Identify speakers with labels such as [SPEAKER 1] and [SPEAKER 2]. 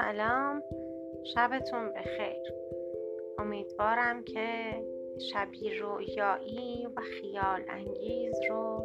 [SPEAKER 1] سلام. شبتون بخیر. امیدوارم که شبی رویایی و خیال انگیز رو